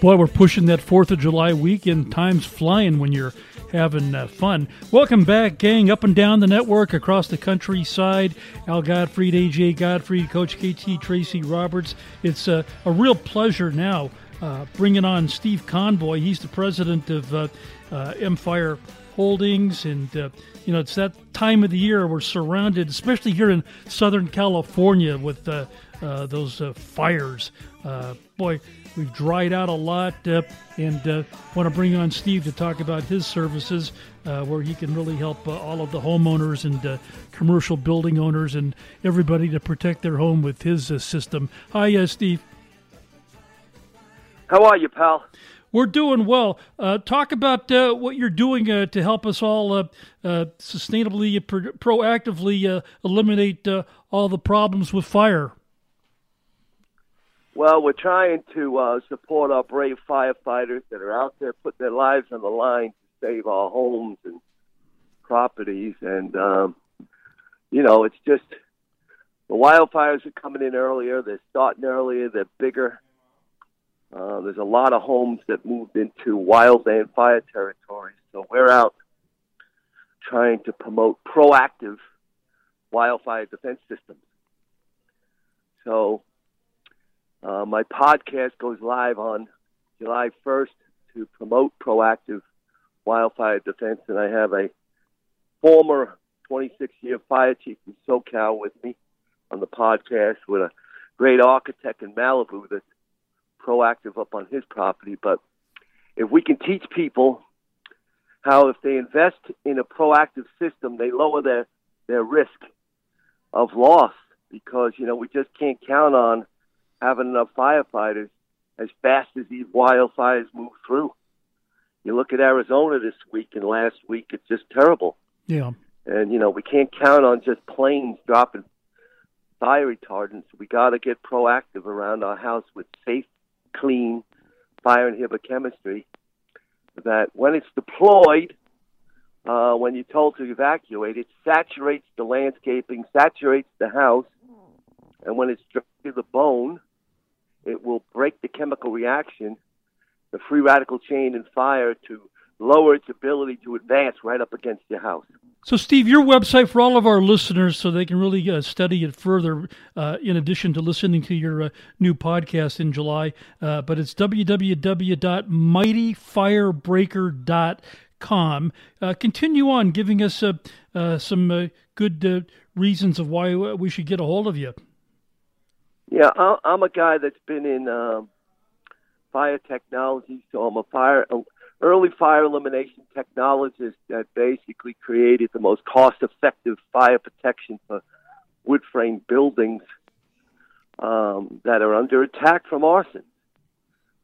Boy, we're pushing that 4th of July weekend. Time's flying when you're having uh, fun. Welcome back, gang, up and down the network, across the countryside. Al Gottfried, AJ Gottfried, Coach KT, Tracy Roberts. It's uh, a real pleasure now uh, bringing on Steve Conboy. He's the president of uh, uh, M-Fire Holdings, and uh, you know it's that time of the year we're surrounded, especially here in Southern California, with those fires. boy, We've dried out a lot, uh, and uh, want to bring on Steve to talk about his services, uh, where he can really help uh, all of the homeowners and uh, commercial building owners and everybody to protect their home with his uh, system. Hi, Steve. How are you, pal? We're doing well. talk about what you're doing to help us all sustainably, pro- proactively eliminate all the problems with fire. Well, we're trying to uh, support our brave firefighters that are out there putting their lives on the line to save our homes and properties. And, um, you know, it's just the wildfires are coming in earlier. They're starting earlier. They're bigger. Uh, there's a lot of homes that moved into wildland fire territories. So we're out trying to promote proactive wildfire defense systems. So uh, my podcast goes live on July 1st to promote proactive wildfire defense, and I have a former 26 year fire chief from SoCal with me on the podcast with a great architect in Malibu that's proactive up on his property. But if we can teach people how, if they invest in a proactive system, they lower their, their risk of loss because, you know, we just can't count on having enough firefighters as fast as these wildfires move through. You look at Arizona this week and last week, it's just terrible. Yeah. And, you know, we can't count on just planes dropping fire retardants. We got to get proactive around our house with safe, clean fire inhibitor chemistry that when it's deployed, uh, when you're told to evacuate, it saturates the landscaping, saturates the house, and when it's struck to the bone, it will break the chemical reaction, the free radical chain in fire, to lower its ability to advance right up against your house. So, Steve, your website for all of our listeners, so they can really uh, study it further, uh, in addition to listening to your uh, new podcast in July. Uh, but it's www.mightyfirebreaker.com. Uh, continue on giving us uh, some good reasons of why we should get a hold of you. Yeah, I'm a guy that's been in um, fire technology, so I'm a fire early fire elimination technologist that basically created the most cost-effective fire protection for wood frame buildings um, that are under attack from arson.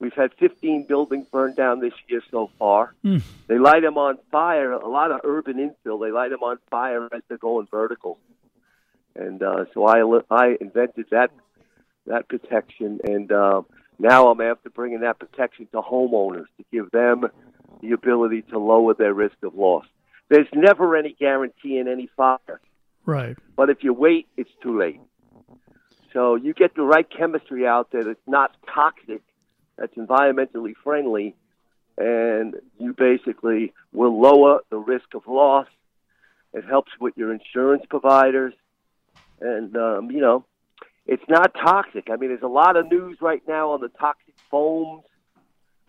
We've had 15 buildings burned down this year so far. Mm. They light them on fire. A lot of urban infill. They light them on fire as they're going vertical. And uh, so I I invented that that protection, and uh, now I'm after bringing that protection to homeowners to give them the ability to lower their risk of loss. There's never any guarantee in any fire. Right. But if you wait, it's too late. So you get the right chemistry out there that's not toxic, that's environmentally friendly, and you basically will lower the risk of loss. It helps with your insurance providers, and um, you know it's not toxic. I mean, there's a lot of news right now on the toxic foams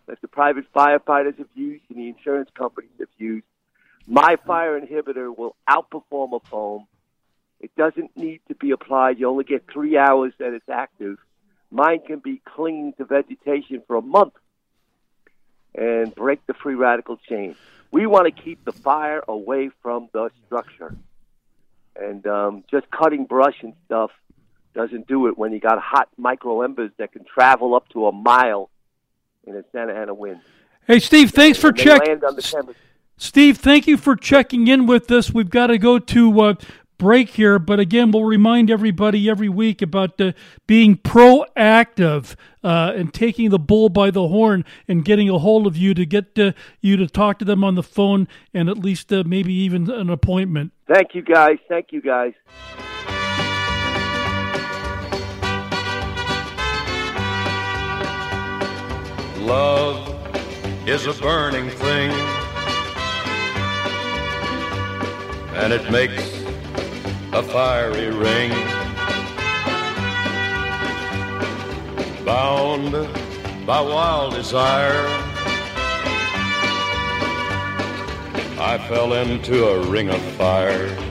that the private firefighters have used and the insurance companies have used. My fire inhibitor will outperform a foam. It doesn't need to be applied. You only get three hours that it's active. Mine can be clinging to vegetation for a month and break the free radical chain. We want to keep the fire away from the structure. And um, just cutting brush and stuff doesn't do it when you got hot micro embers that can travel up to a mile in a Santa Ana wind. Hey, Steve, thanks for checking. Steve, thank you for checking in with us. We've got to go to uh, break here, but again, we'll remind everybody every week about uh, being proactive uh, and taking the bull by the horn and getting a hold of you to get uh, you to talk to them on the phone and at least uh, maybe even an appointment. Thank you, guys. Thank you, guys. Love is a burning thing, and it makes a fiery ring. Bound by wild desire, I fell into a ring of fire